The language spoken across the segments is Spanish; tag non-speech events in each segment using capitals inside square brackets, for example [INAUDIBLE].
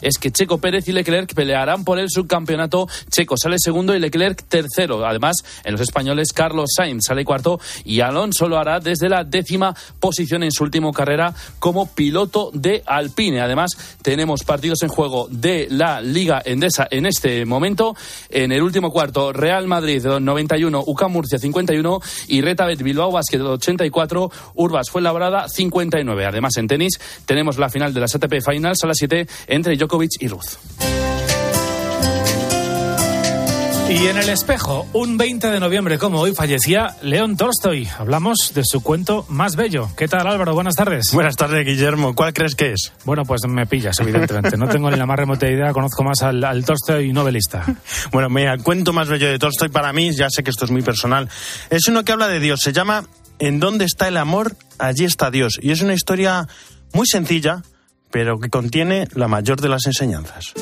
es que Checo Pérez y Leclerc pelearán por el subcampeonato. Checo sale segundo y Leclerc tercero. Además, en los españoles, Carlos Sainz sale cuarto y Alonso lo hará desde la décima posición en su última carrera como piloto de Alpine. Además, tenemos partidos en juego de la Liga Endesa en este momento. En el último cuarto, Real Madrid 91, UCAM Murcia 51 y Retabet Bilbao Basket 84, Urbas fue labrada 59. Además, en tenis tenemos la final de las ATP Finals a las 7 entre Djokovic y Ruth. Y en el espejo, un 20 de noviembre como hoy fallecía León Tolstoy. Hablamos de su cuento más bello. ¿Qué tal Álvaro? Buenas tardes. Buenas tardes Guillermo. ¿Cuál crees que es? Bueno, pues me pillas, evidentemente. No tengo ni la más remota idea, conozco más al, al Tolstoy novelista. [LAUGHS] Bueno, mira, el cuento más bello de Tolstoy para mí, ya sé que esto es muy personal, es uno que habla de Dios. Se llama ¿En dónde está el amor? Allí está Dios. Y es una historia muy sencilla, pero que contiene la mayor de las enseñanzas.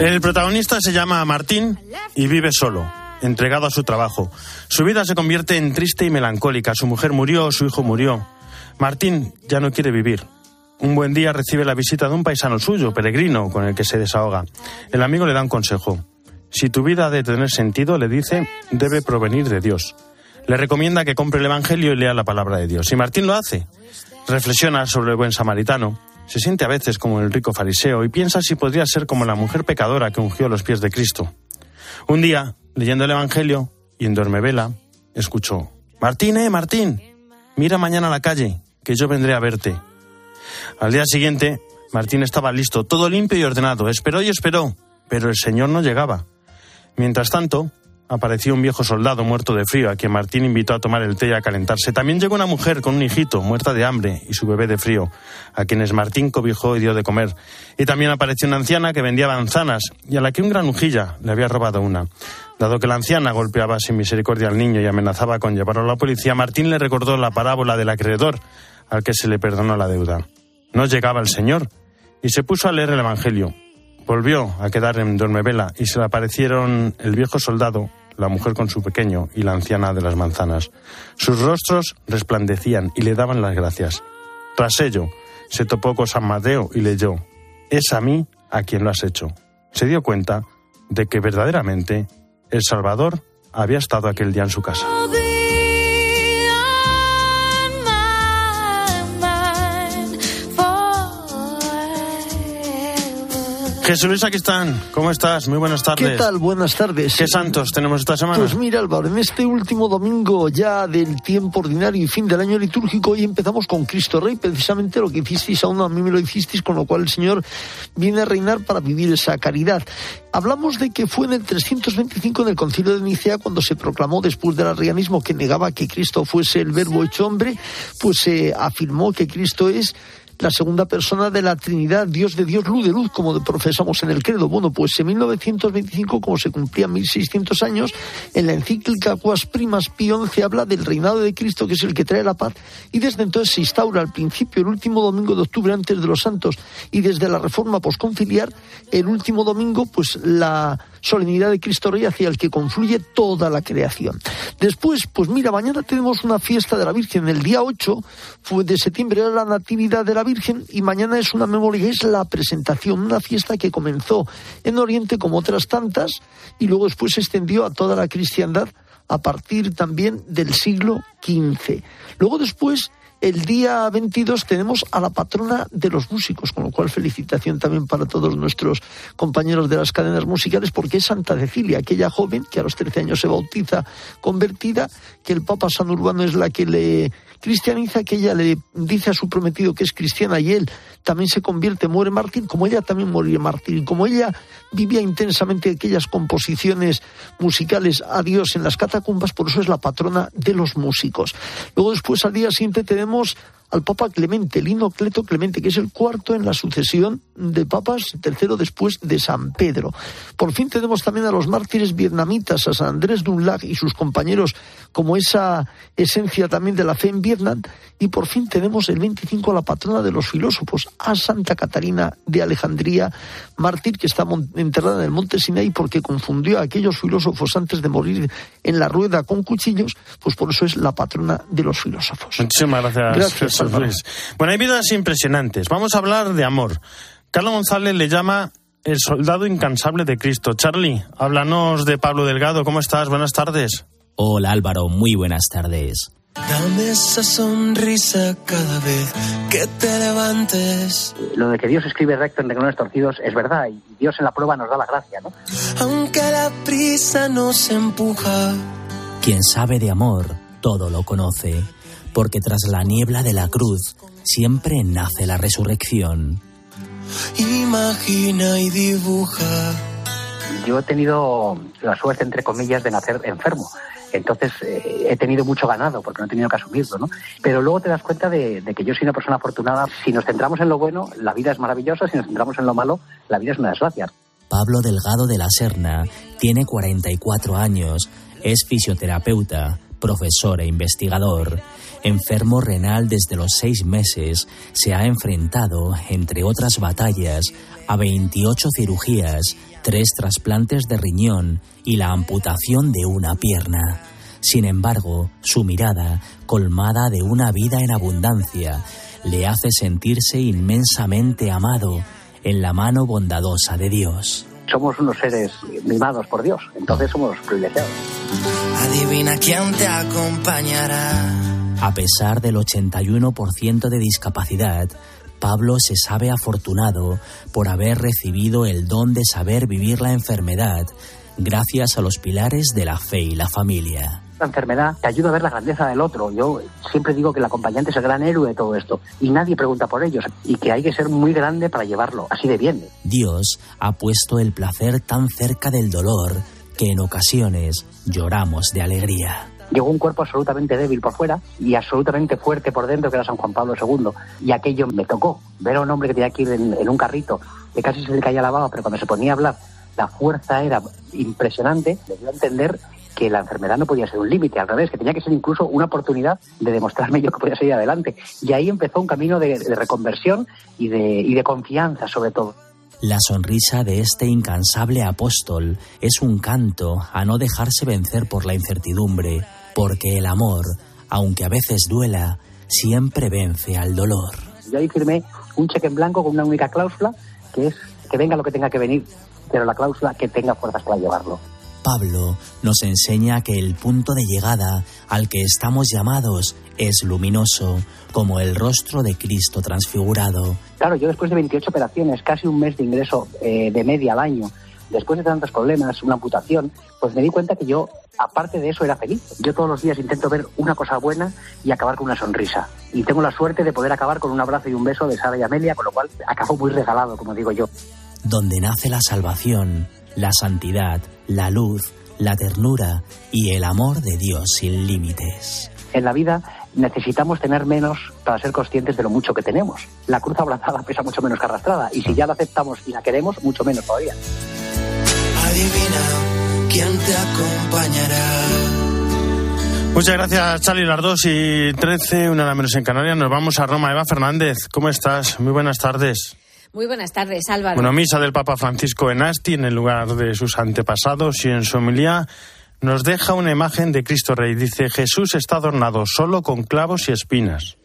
El protagonista se llama Martín y vive solo, entregado a su trabajo. Su vida se convierte en triste y melancólica. Su mujer murió, su hijo murió. Martín ya no quiere vivir. Un buen día recibe la visita de un paisano suyo, peregrino, con el que se desahoga. El amigo le da un consejo. Si tu vida ha de tener sentido, le dice, debe provenir de Dios. Le recomienda que compre el Evangelio y lea la palabra de Dios. Y Martín lo hace. Reflexiona sobre el buen samaritano. Se siente a veces como el rico fariseo y piensa si podría ser como la mujer pecadora que ungió los pies de Cristo. Un día, leyendo el Evangelio y en Duermevela, escuchó, Martín, eh, Martín, mira mañana a la calle, que yo vendré a verte. Al día siguiente, Martín estaba listo, todo limpio y ordenado. Esperó y esperó, pero el Señor no llegaba. Mientras tanto, apareció un viejo soldado muerto de frío a quien Martín invitó a tomar el té y a calentarse. También llegó una mujer con un hijito muerta de hambre y su bebé de frío, a quienes Martín cobijó y dio de comer. Y también apareció una anciana que vendía manzanas y a la que un granujilla le había robado una. Dado que la anciana golpeaba sin misericordia al niño y amenazaba con llevarlo a la policía, Martín le recordó la parábola del acreedor al que se le perdonó la deuda. No llegaba el Señor y se puso a leer el Evangelio. Volvió a quedar en Dormevela y se le aparecieron el viejo soldado, la mujer con su pequeño y la anciana de las manzanas. Sus rostros resplandecían y le daban las gracias. Tras ello, se topó con San Mateo y leyó, Es a mí a quien lo has hecho. Se dio cuenta de que verdaderamente el Salvador había estado aquel día en su casa. Jesús Luis, aquí están. ¿Cómo estás? Muy buenas tardes. ¿Qué tal? Buenas tardes. ¿Qué santos tenemos esta semana? Pues mira, Álvaro, en este último domingo ya del tiempo ordinario y fin del año litúrgico, hoy empezamos con Cristo Rey, precisamente lo que hicisteis aún a mí me lo hicisteis, con lo cual el Señor viene a reinar para vivir esa caridad. Hablamos de que fue en el 325 en el concilio de Nicea cuando se proclamó después del arrianismo que negaba que Cristo fuese el verbo hecho hombre, pues se afirmó que Cristo es la segunda persona de la Trinidad, Dios de Dios, luz de luz, como profesamos en el credo. Bueno, pues en 1925, como se cumplían 1600 años, en la encíclica Quas Primas Pío XI habla del reinado de Cristo, que es el que trae la paz, y desde entonces se instaura al principio, el último domingo de octubre antes de los santos, y desde la reforma posconciliar, el último domingo, pues la solemnidad de Cristo Rey hacia el que confluye toda la creación. Después, pues mira, mañana tenemos una fiesta de la Virgen, el día 8 fue de septiembre era la Natividad de la Virgen y mañana es una memoria, es la presentación, una fiesta que comenzó en Oriente como otras tantas y luego después se extendió a toda la cristiandad a partir también del siglo XV. Luego después el día 22 tenemos a la patrona de los músicos, con lo cual felicitación también para todos nuestros compañeros de las cadenas musicales, porque es Santa Cecilia, aquella joven que a los 13 años se bautiza convertida, que el Papa San Urbano es la que le cristianiza, que ella le dice a su prometido que es cristiana y él también se convierte, muere mártir, como ella también moría mártir. Como ella vivía intensamente aquellas composiciones musicales a Dios en las catacumbas, por eso es la patrona de los músicos. Luego después al día siguiente tenemos sabemos al Papa Clemente, Lino Cleto Clemente, que es el cuarto en la sucesión de papas, tercero después de San Pedro. Por fin tenemos también a los mártires vietnamitas, a San Andrés Dunlac y sus compañeros, como esa esencia también de la fe en Vietnam. Y por fin tenemos el 25 a la patrona de los filósofos, a Santa Catarina de Alejandría, mártir que está enterrada en el monte Sinai porque confundió a aquellos filósofos antes de morir en la rueda con cuchillos, pues por eso es la patrona de los filósofos. Muchísimas gracias, Bueno, hay vidas impresionantes. Vamos a hablar de amor. Carlos González le llama el soldado incansable de Cristo. Charlie, háblanos de Pablo Delgado. ¿Cómo estás? Buenas tardes. Hola Álvaro, muy buenas tardes. Dame esa sonrisa cada vez que te levantes. Lo de que Dios escribe recto en renglones torcidos es verdad y Dios en la prueba nos da la gracia, ¿no? Aunque la prisa nos empuja. Quien sabe de amor, todo lo conoce, porque tras la niebla de la cruz siempre nace la resurrección. Imagina y dibuja. Yo he tenido la suerte, entre comillas, de nacer enfermo. Entonces eh, he tenido mucho ganado porque no he tenido que asumirlo, ¿no? Pero luego te das cuenta de, de, que yo soy una persona afortunada. Si nos centramos en lo bueno, la vida es maravillosa. Si nos centramos en lo malo, la vida es una desgracia. Pablo Delgado de la Serna tiene 44 años, es fisioterapeuta, profesor e investigador. Enfermo renal desde los seis meses, se ha enfrentado, entre otras batallas, a 28 cirugías, tres trasplantes de riñón y la amputación de una pierna. Sin embargo, su mirada, colmada de una vida en abundancia, le hace sentirse inmensamente amado en la mano bondadosa de Dios. Somos unos seres mimados por Dios, entonces somos privilegiados. Adivina quién te acompañará. A pesar del 81% de discapacidad, Pablo se sabe afortunado por haber recibido el don de saber vivir la enfermedad gracias a los pilares de la fe y la familia. La enfermedad te ayuda a ver la grandeza del otro. Yo siempre digo que el acompañante es el gran héroe de todo esto y nadie pregunta por ellos y que hay que ser muy grande para llevarlo así de bien. Dios ha puesto el placer tan cerca del dolor que en ocasiones lloramos de alegría. Llegó un cuerpo absolutamente débil por fuera y absolutamente fuerte por dentro, que era San Juan Pablo II. Y aquello me tocó. Ver a un hombre que tenía que ir en, un carrito, que casi se le caía la baba, pero cuando se ponía a hablar, la fuerza era impresionante. Le dio a entender que la enfermedad no podía ser un límite, al revés, que tenía que ser incluso una oportunidad de demostrarme yo que podía seguir adelante. Y ahí empezó un camino de, de reconversión y de, y de confianza, sobre todo. La sonrisa de este incansable apóstol es un canto a no dejarse vencer por la incertidumbre, porque el amor, aunque a veces duela, siempre vence al dolor. Yo ahí firmé un cheque en blanco con una única cláusula, que es que venga lo que tenga que venir, pero la cláusula que tenga fuerzas para llevarlo. Pablo nos enseña que el punto de llegada al que estamos llamados es luminoso, como el rostro de Cristo transfigurado. Claro, yo después de 28 operaciones, casi un mes de ingreso eh, de media al año, después de tantos problemas, una amputación, pues me di cuenta que yo, aparte de eso, era feliz. Yo todos los días intento ver una cosa buena y acabar con una sonrisa. Y tengo la suerte de poder acabar con un abrazo y un beso de Sara y Amelia, con lo cual acabo muy regalado, como digo yo. Donde nace la salvación, la santidad, la luz, la ternura y el amor de Dios sin límites. En la vida necesitamos tener menos para ser conscientes de lo mucho que tenemos. La cruz abrazada pesa mucho menos que arrastrada y si ya la aceptamos y la queremos, mucho menos todavía. Adivina quién te acompañará. Muchas gracias, Charlie. Las 2 y 13, una hora menos en Canarias. Nos vamos a Roma. Eva Fernández, ¿cómo estás? Muy buenas tardes. Muy buenas tardes, Álvaro. Bueno, misa del Papa Francisco en Asti, en el lugar de sus antepasados, y en su homilía nos deja una imagen de Cristo Rey. Dice, Jesús está adornado solo con clavos y espinas.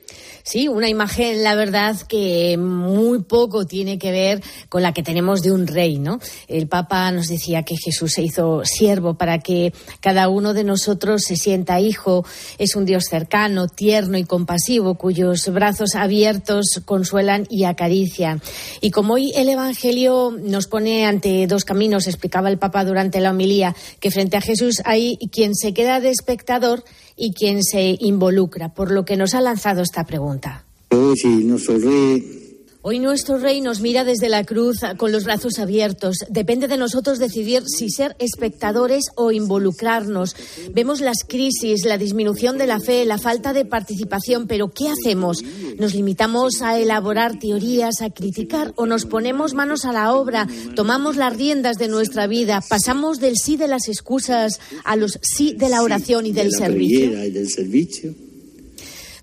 Sí, una imagen, la verdad, que muy poco tiene que ver con la que tenemos de un rey, ¿no? El Papa nos decía que Jesús se hizo siervo para que cada uno de nosotros se sienta hijo. Es un Dios cercano, tierno y compasivo, cuyos brazos abiertos consuelan y acarician. Y como hoy el Evangelio nos pone ante dos caminos, explicaba el Papa durante la homilía, que frente a Jesús hay quien se queda de espectador y quien se involucra, por lo que nos ha lanzado esta pregunta. Hoy nuestro rey nos mira desde la cruz con los brazos abiertos. Depende de nosotros decidir si ser espectadores o involucrarnos. Vemos las crisis, la disminución de la fe, la falta de participación, pero ¿qué hacemos? ¿Nos limitamos a elaborar teorías, a criticar o nos ponemos manos a la obra, tomamos las riendas de nuestra vida, pasamos del sí de las excusas a los sí de la oración y del servicio?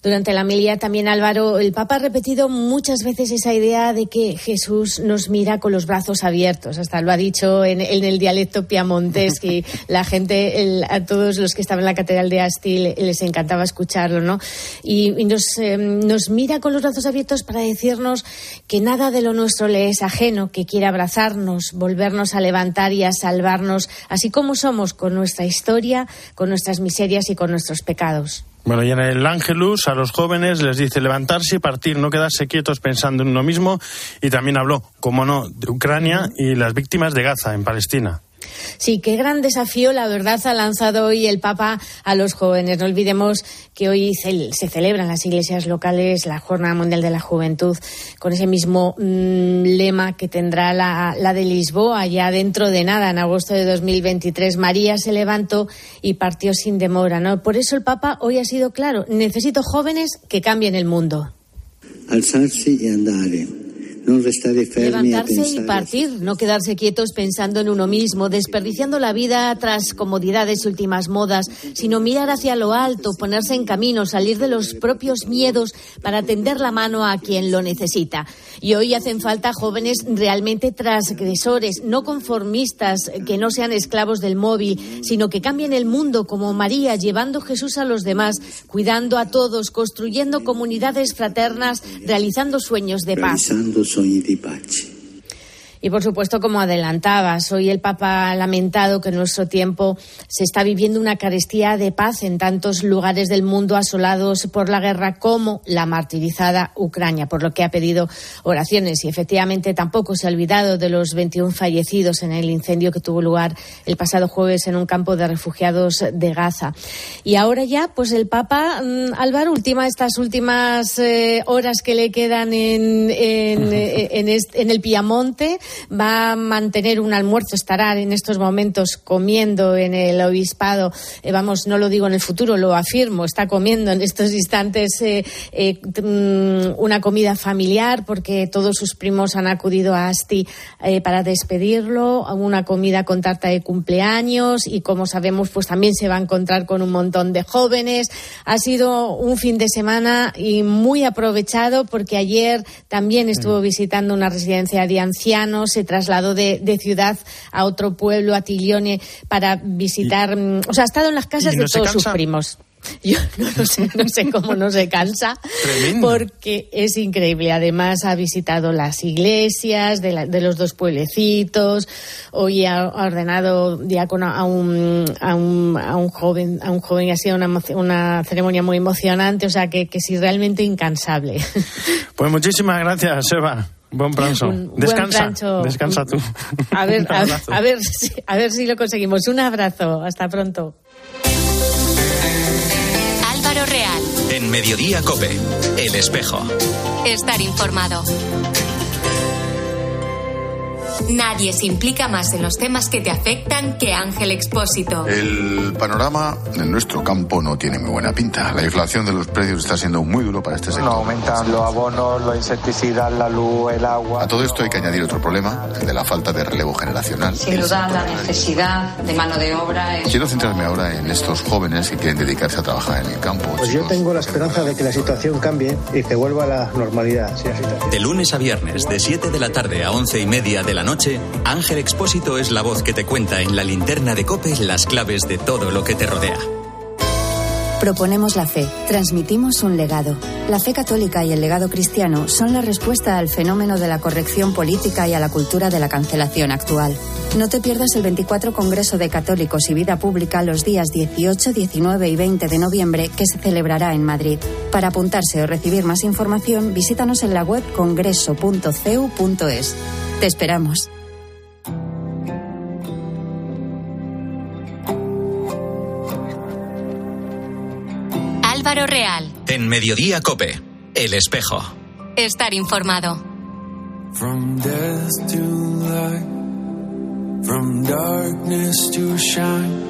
Durante la milía también Álvaro, el Papa ha repetido muchas veces esa idea de que Jesús nos mira con los brazos abiertos. Hasta lo ha dicho en, el dialecto piamontés que [LAUGHS] la gente, a todos los que estaban en la catedral de Asti les encantaba escucharlo, ¿no? Y, nos, em, nos mira con los brazos abiertos para decirnos que nada de lo nuestro le es ajeno, que quiere abrazarnos, volvernos a levantar y a salvarnos, así como somos con nuestra historia, con nuestras miserias y con nuestros pecados. Bueno, y en el Ángelus a los jóvenes les dice levantarse y partir, no quedarse quietos pensando en uno mismo. Y también habló, como no, de Ucrania y las víctimas de Gaza en Palestina. Sí, qué gran desafío, la verdad, ha lanzado hoy el Papa a los jóvenes. No olvidemos que hoy se, celebra en las iglesias locales la Jornada Mundial de la Juventud, con ese mismo mm, lema que tendrá la, la, de Lisboa ya dentro de nada, en agosto de 2023. María se levantó y partió sin demora. ¿no? Por eso el Papa hoy ha sido claro, necesito jóvenes que cambien el mundo. Alzarse y andar Levantarse y partir, no quedarse quietos pensando en uno mismo, desperdiciando la vida tras comodidades y últimas modas, sino mirar hacia lo alto, ponerse en camino, salir de los propios miedos para tender la mano a quien lo necesita. Y hoy hacen falta jóvenes realmente transgresores, no conformistas, que no sean esclavos del móvil, sino que cambien el mundo como María, llevando Jesús a los demás, cuidando a todos, construyendo comunidades fraternas, realizando sueños de paz. sonho e debate. Y por supuesto, como adelantabas, hoy el Papa ha lamentado que en nuestro tiempo se está viviendo una carestía de paz en tantos lugares del mundo asolados por la guerra como la martirizada Ucrania, por lo que ha pedido oraciones. Y efectivamente tampoco se ha olvidado de los 21 fallecidos en el incendio que tuvo lugar el pasado jueves en un campo de refugiados de Gaza. Y ahora ya, pues el Papa mm, Álvaro, última estas últimas eh, horas que le quedan en, en, [LAUGHS] eh, en el Piamonte, va a mantener un almuerzo, estará en estos momentos comiendo en el obispado, eh, vamos, no lo digo en el futuro, lo afirmo, está comiendo en estos instantes eh, eh, mm, una comida familiar porque todos sus primos han acudido a Asti para despedirlo, una comida con tarta de cumpleaños y como sabemos pues también se va a encontrar con un montón de jóvenes. Ha sido un fin de semana y muy aprovechado porque ayer también estuvo visitando una residencia de ancianos se trasladó de, ciudad a otro pueblo, a Tilione, para visitar. Mm, o sea, ha estado en las casas de todos sus primos. [LAUGHS] Yo no, sé, no sé cómo no se cansa, porque es increíble. Además ha visitado las iglesias de, los dos pueblecitos. Hoy ha ordenado diácono a un, a un, a un joven, a un joven y ha sido una, una ceremonia muy emocionante. O sea que, que sí, realmente incansable. [LAUGHS] Pues muchísimas gracias, Eva. Buen pranzo. descansa, descansa tú. A ver, [LAUGHS] a, ver, a ver si lo conseguimos. Un abrazo. Hasta pronto. Álvaro Real. En Mediodía Cope. El espejo. Estar informado. Nadie se implica más en los temas que te afectan que Ángel Expósito. El panorama en nuestro campo no tiene muy buena pinta. La inflación de los precios está siendo muy duro para este sector. No aumentan los abonos, los insecticidas, la luz, el agua. A todo esto hay que añadir otro problema, el de la falta de relevo generacional. Sin duda, la necesidad de mano de obra. Quiero centrarme ahora en estos jóvenes que quieren dedicarse a trabajar en el campo. Pues yo tengo la esperanza de que la situación cambie y que vuelva a la normalidad. de lunes a viernes, de 7 de la tarde a 11 y media de la noche Ángel Expósito es la voz que te cuenta en la linterna de Cope las claves de todo lo que te rodea. Proponemos la fe, transmitimos un legado. La fe católica y el legado cristiano son la respuesta al fenómeno de la corrección política y a la cultura de la cancelación actual. No te pierdas el 24 Congreso de Católicos y Vida Pública los días 18, 19 y 20 de noviembre que se celebrará en Madrid. Para apuntarse o recibir más información, visítanos en la web congreso.cu.es. Te esperamos. Álvaro Real. En Mediodía Cope. El espejo. Estar informado. From death to life, from darkness to shine,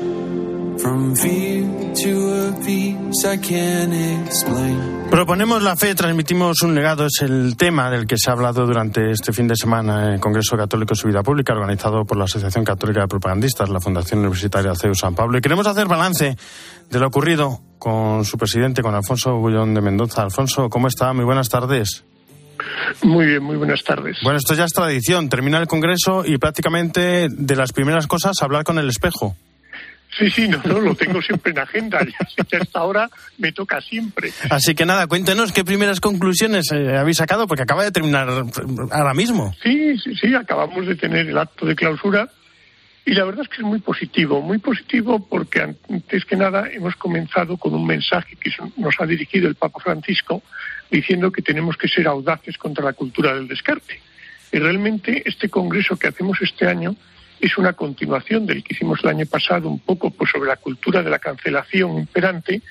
Proponemos la fe, transmitimos un legado, es el tema del que se ha hablado durante este fin de semana en el Congreso Católico de su Vida Pública, organizado por la Asociación Católica de Propagandistas, la Fundación Universitaria CEU San Pablo. Y queremos hacer balance de lo ocurrido con su presidente, con Alfonso Bullón de Mendoza. Alfonso, ¿cómo está? Muy buenas tardes. Muy bien, muy buenas tardes. Bueno, esto ya es tradición. Termina el Congreso y prácticamente de las primeras cosas hablar con el espejo. Sí, sí, no, no, lo tengo siempre en agenda. [LAUGHS] Ya que hasta ahora me toca siempre. Así que nada, cuéntenos qué primeras conclusiones eh, habéis sacado, porque acaba de terminar ahora mismo. Sí, sí, sí, acabamos de tener el acto de clausura y la verdad es que es muy positivo, muy positivo porque antes que nada hemos comenzado con un mensaje que nos ha dirigido el Papa Francisco diciendo que tenemos que ser audaces contra la cultura del descarte. Y realmente este congreso que hacemos este año es una continuación del que hicimos el año pasado un poco pues, sobre la cultura de la cancelación imperante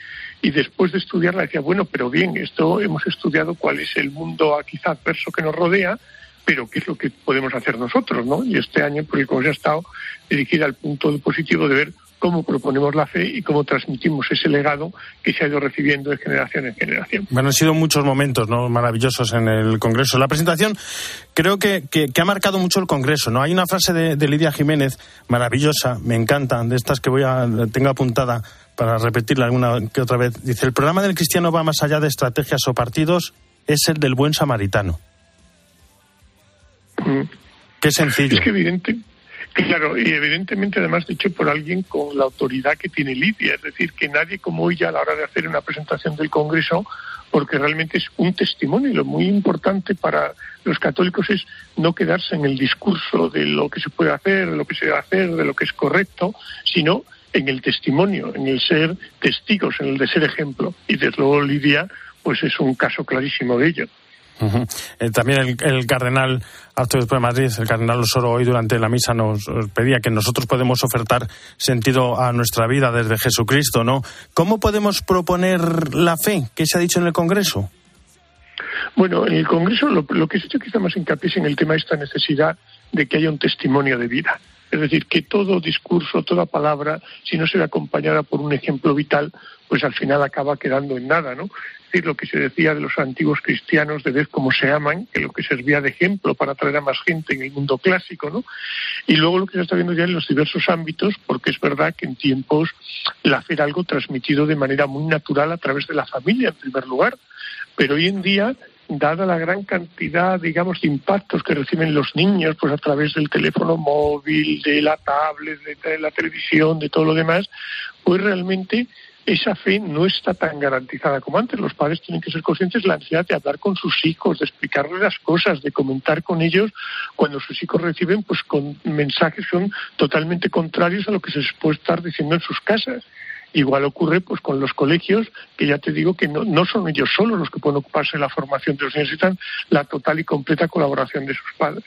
y después de estudiarla decía, bueno, pero bien, esto hemos estudiado cuál es el mundo quizá adverso que nos rodea, pero qué es lo que podemos hacer nosotros, ¿no? Y este año, porque como se ha estado dirigida al punto positivo de ver cómo proponemos la fe y cómo transmitimos ese legado que se ha ido recibiendo de generación en generación. Bueno, han sido muchos momentos ¿no? maravillosos en el Congreso. La presentación creo que, que, ha marcado mucho el Congreso. ¿no? Hay una frase de, Lidia Jiménez maravillosa, me encanta, de estas que voy a, tengo apuntada para repetirla alguna que otra vez. Dice, el programa del cristiano va más allá de estrategias o partidos, es el del buen samaritano. Mm. Qué sencillo. Es que evidente, Claro, y evidentemente además dicho por alguien con la autoridad que tiene Lidia, es decir, que nadie como ella a la hora de hacer una presentación del Congreso, porque realmente es un testimonio lo muy importante para los católicos es no quedarse en el discurso de lo que se puede hacer, de lo que se debe hacer, de lo que es correcto, sino en el testimonio, en el ser testigos, en el de ser ejemplo. Y desde luego Lidia, pues es un caso clarísimo de ello. Eh, también el, cardenal de Madrid, el cardenal Osoro, hoy durante la misa nos, pedía que nosotros podemos ofertar sentido a nuestra vida desde Jesucristo, ¿no? ¿Cómo podemos proponer la fe que se ha dicho en el Congreso? Bueno, en el Congreso lo, que se ha hecho quizá más hincapié es en el tema de esta necesidad de que haya un testimonio de vida. Es decir, que todo discurso, toda palabra, si no se ve acompañada por un ejemplo vital, pues al final acaba quedando en nada, ¿no? decir, lo que se decía de los antiguos cristianos de ver cómo se aman, que lo que servía de ejemplo para atraer a más gente en el mundo clásico, ¿no? Y luego lo que se está viendo ya en los diversos ámbitos, porque es verdad que en tiempos el hacer algo transmitido de manera muy natural a través de la familia, en primer lugar, pero hoy en día dada la gran cantidad, digamos, de impactos que reciben los niños, pues a través del teléfono móvil, de la tablet, de la televisión, de todo lo demás, pues realmente esa fe no está tan garantizada como antes. Los padres tienen que ser conscientes de la necesidad de hablar con sus hijos, de explicarles las cosas, de comentar con ellos cuando sus hijos reciben pues con mensajes que son totalmente contrarios a lo que se les puede estar diciendo en sus casas. Igual ocurre pues con los colegios, que ya te digo que no, no son ellos solos los que pueden ocuparse de la formación de los niños, necesitan la total y completa colaboración de sus padres.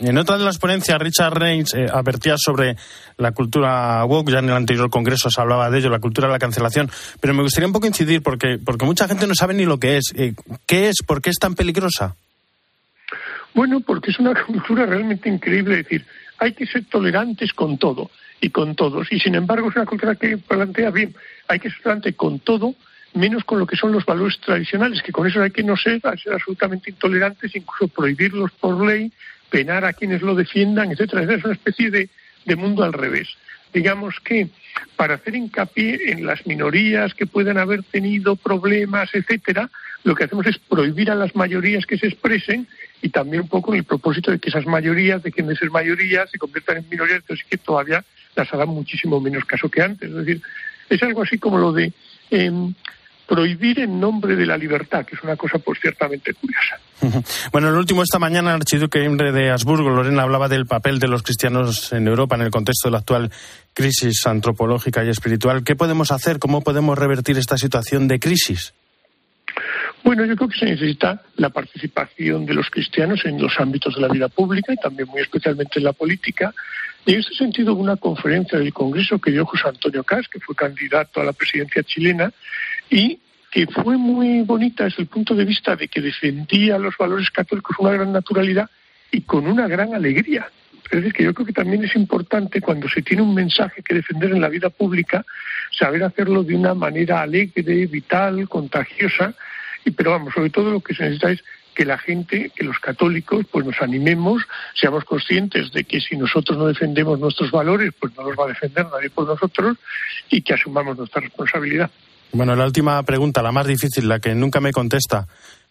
En otra de las ponencias, Richard Reins eh, advertía sobre la cultura woke, ya en el anterior congreso se hablaba de ello, la cultura de la cancelación, pero me gustaría un poco incidir porque, porque mucha gente no sabe ni lo que es. Eh, ¿Qué es? ¿Por qué es tan peligrosa? Bueno, porque es una [LAUGHS] cultura realmente increíble, es decir, hay que ser tolerantes con todo y con todos. Y sin embargo es una cultura que plantea bien, hay que ser tolerante con todo, menos con lo que son los valores tradicionales, que con eso hay que no ser, absolutamente intolerantes, incluso prohibirlos por ley, penar a quienes lo defiendan, etcétera. Es una especie de, de mundo al revés. Digamos que para hacer hincapié en las minorías que puedan haber tenido problemas, etcétera, lo que hacemos es prohibir a las mayorías que se expresen y también un poco en el propósito de que esas mayorías, de quienes ser mayorías, se conviertan en minorías, entonces que todavía las harán muchísimo menos caso que antes. Es decir, es algo así como lo de em, prohibir en nombre de la libertad, que es una cosa pues ciertamente curiosa. [LAUGHS] Bueno, el último esta mañana, el archiduque Imre de Habsburgo, Lorena, hablaba del papel de los cristianos en Europa en el contexto de la actual crisis antropológica y espiritual. ¿Qué podemos hacer? ¿Cómo podemos revertir esta situación de crisis? Bueno, yo creo que se necesita la participación de los cristianos en los ámbitos de la vida pública y también muy especialmente en la política. Y en este sentido, una conferencia del Congreso que dio José Antonio Cas, que fue candidato a la presidencia chilena, y que fue muy bonita desde el punto de vista de que defendía los valores católicos con una gran naturalidad y con una gran alegría. Es decir, que yo creo que también es importante cuando se tiene un mensaje que defender en la vida pública, saber hacerlo de una manera alegre, vital, contagiosa, y pero vamos, sobre todo lo que se necesita es que la gente, que los católicos, pues nos animemos, seamos conscientes de que si nosotros no defendemos nuestros valores, pues no los va a defender nadie por nosotros y que asumamos nuestra responsabilidad. Bueno, la última pregunta, la más difícil, la que nunca me contesta.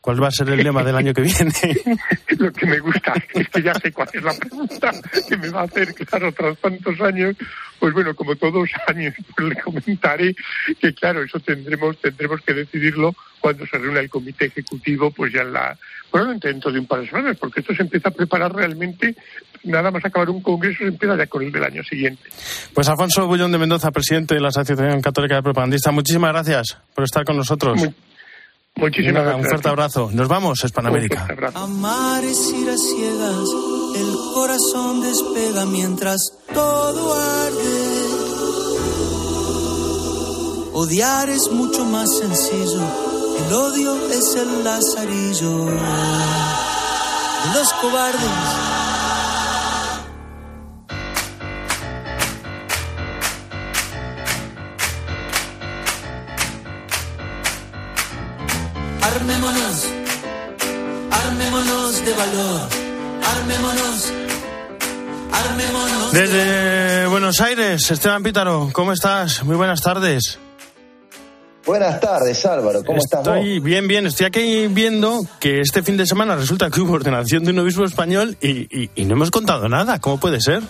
¿Cuál va a ser el lema del año que viene? [LAUGHS] Lo que me gusta es que ya sé cuál es la pregunta que me va a hacer, claro, tras tantos años. Pues bueno, como todos los años, pues le comentaré que, claro, eso tendremos tendremos que decidirlo cuando se reúna el comité ejecutivo, pues ya en la, probablemente dentro de un par de semanas, porque esto se empieza a preparar realmente, nada más acabar un congreso, se empieza ya con el del año siguiente. Pues Alfonso Bullón de Mendoza, presidente de la Asociación Católica de Propagandistas, muchísimas gracias por estar con nosotros. Muchísimas gracias. Un fuerte abrazo. Nos vamos, Hispanoamérica. Amar es ir a ciegas, el corazón despega mientras todo arde. Odiar es mucho más sencillo, el odio es el lazarillo de los cobardes. Armémonos, armémonos de valor, armémonos, armémonos. Desde Buenos Aires, Esteban Pítaro, ¿cómo estás? Muy buenas tardes. Buenas tardes, Álvaro. ¿Cómo estás? Estoy bien, bien. Estoy aquí viendo que este fin de semana resulta que hubo ordenación de un obispo español y, y, y no hemos contado nada. ¿Cómo puede ser?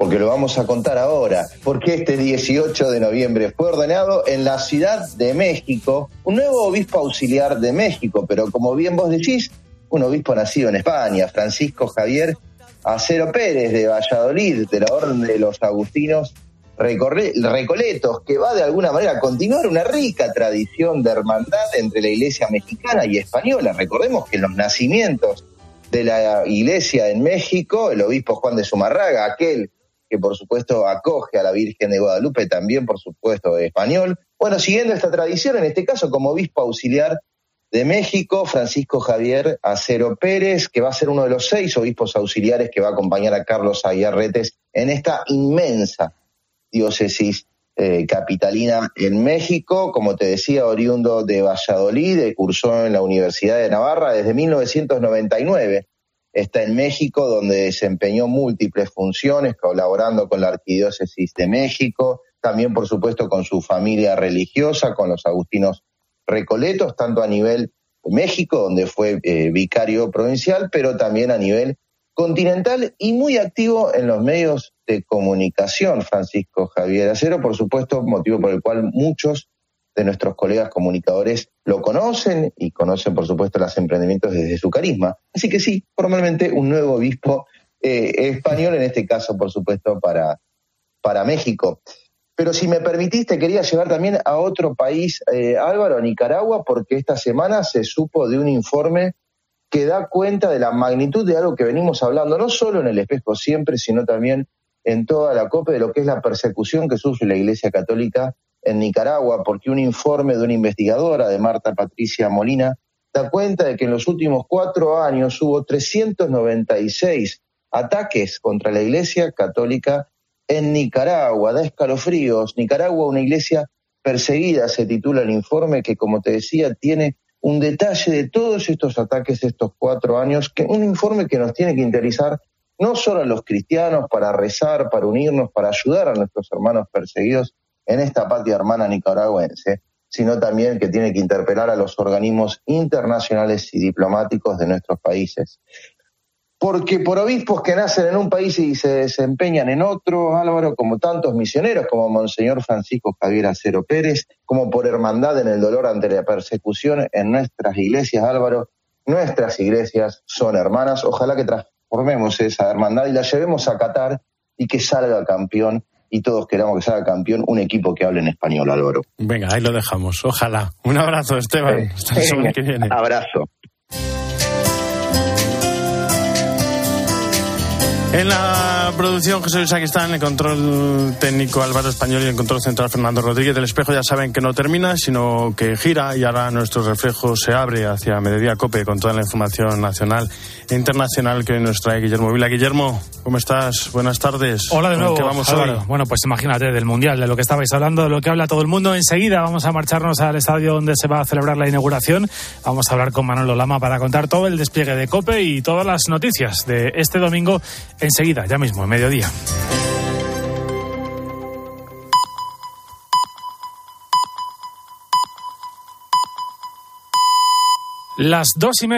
Porque lo vamos a contar ahora, porque este 18 de noviembre fue ordenado en la Ciudad de México un nuevo obispo auxiliar de México, pero como bien vos decís, un obispo nacido en España, Francisco Javier Acero Pérez de Valladolid, de la Orden de los Agustinos Recoletos, que va de alguna manera a continuar una rica tradición de hermandad entre la iglesia mexicana y española. Recordemos que en los nacimientos de la iglesia en México, el obispo Juan de Zumarraga, aquel que por supuesto acoge a la Virgen de Guadalupe, también por supuesto español. Bueno, siguiendo esta tradición, en este caso como obispo auxiliar de México, Francisco Javier Acero Pérez, que va a ser uno de los seis obispos auxiliares que va a acompañar a Carlos Aguiarretes en esta inmensa diócesis eh, capitalina en México, como te decía, oriundo de Valladolid, cursó en la Universidad de Navarra desde 1999 está en México, donde desempeñó múltiples funciones, colaborando con la Arquidiócesis de México, también por supuesto con su familia religiosa, con los agustinos recoletos, tanto a nivel México, donde fue eh, vicario provincial, pero también a nivel continental y muy activo en los medios de comunicación, Francisco Javier Acero, por supuesto, motivo por el cual muchos de nuestros colegas comunicadores lo conocen y conocen, por supuesto, los emprendimientos desde su carisma. Así que sí, formalmente un nuevo obispo eh, español, en este caso, por supuesto, para, para México. Pero si me permitiste, quería llevar también a otro país, eh, Álvaro, a Nicaragua, porque esta semana se supo de un informe que da cuenta de la magnitud de algo que venimos hablando, no solo en el espejo siempre, sino también en toda la COPE, de lo que es la persecución que sufre la Iglesia Católica en Nicaragua, porque un informe de una investigadora, de Marta Patricia Molina, da cuenta de que en los últimos cuatro años hubo 396 ataques contra la Iglesia Católica en Nicaragua. Da escalofríos. Nicaragua, una iglesia perseguida, se titula el informe, que como te decía, tiene un detalle de todos estos ataques de estos cuatro años, que un informe que nos tiene que interesar no solo a los cristianos para rezar, para unirnos, para ayudar a nuestros hermanos perseguidos, en esta patria hermana nicaragüense, sino también que tiene que interpelar a los organismos internacionales y diplomáticos de nuestros países. Porque por obispos que nacen en un país y se desempeñan en otro, Álvaro, como tantos misioneros como Monseñor Francisco Javier Acero Pérez, como por hermandad en el dolor ante la persecución en nuestras iglesias, Álvaro, nuestras iglesias son hermanas. Ojalá que transformemos esa hermandad y la llevemos a Qatar y que salga campeón y todos queramos que salga campeón un equipo que hable en español, Álvaro. Venga, ahí lo dejamos. Ojalá. Un abrazo, Esteban. Hasta la semana que viene. Abrazo. En la producción José Luis Saquistán, en el control técnico Álvaro Español y en el control central Fernando Rodríguez. El espejo ya saben que no termina, sino que gira y ahora nuestro reflejo se abre hacia Mediodía Cope con toda la información nacional e internacional que hoy nos trae Guillermo Vila. Guillermo, ¿cómo estás? Buenas tardes. Hola de nuevo. ¿Qué vamos Álvaro. hoy? Bueno, pues imagínate del Mundial, de lo que estabais hablando, de lo que habla todo el mundo. Enseguida vamos a marcharnos al estadio donde se va a celebrar la inauguración. Vamos a hablar con Manolo Lama para contar todo el despliegue de COPE y todas las noticias de este domingo. Enseguida, ya mismo, en mediodía. Las dos y media.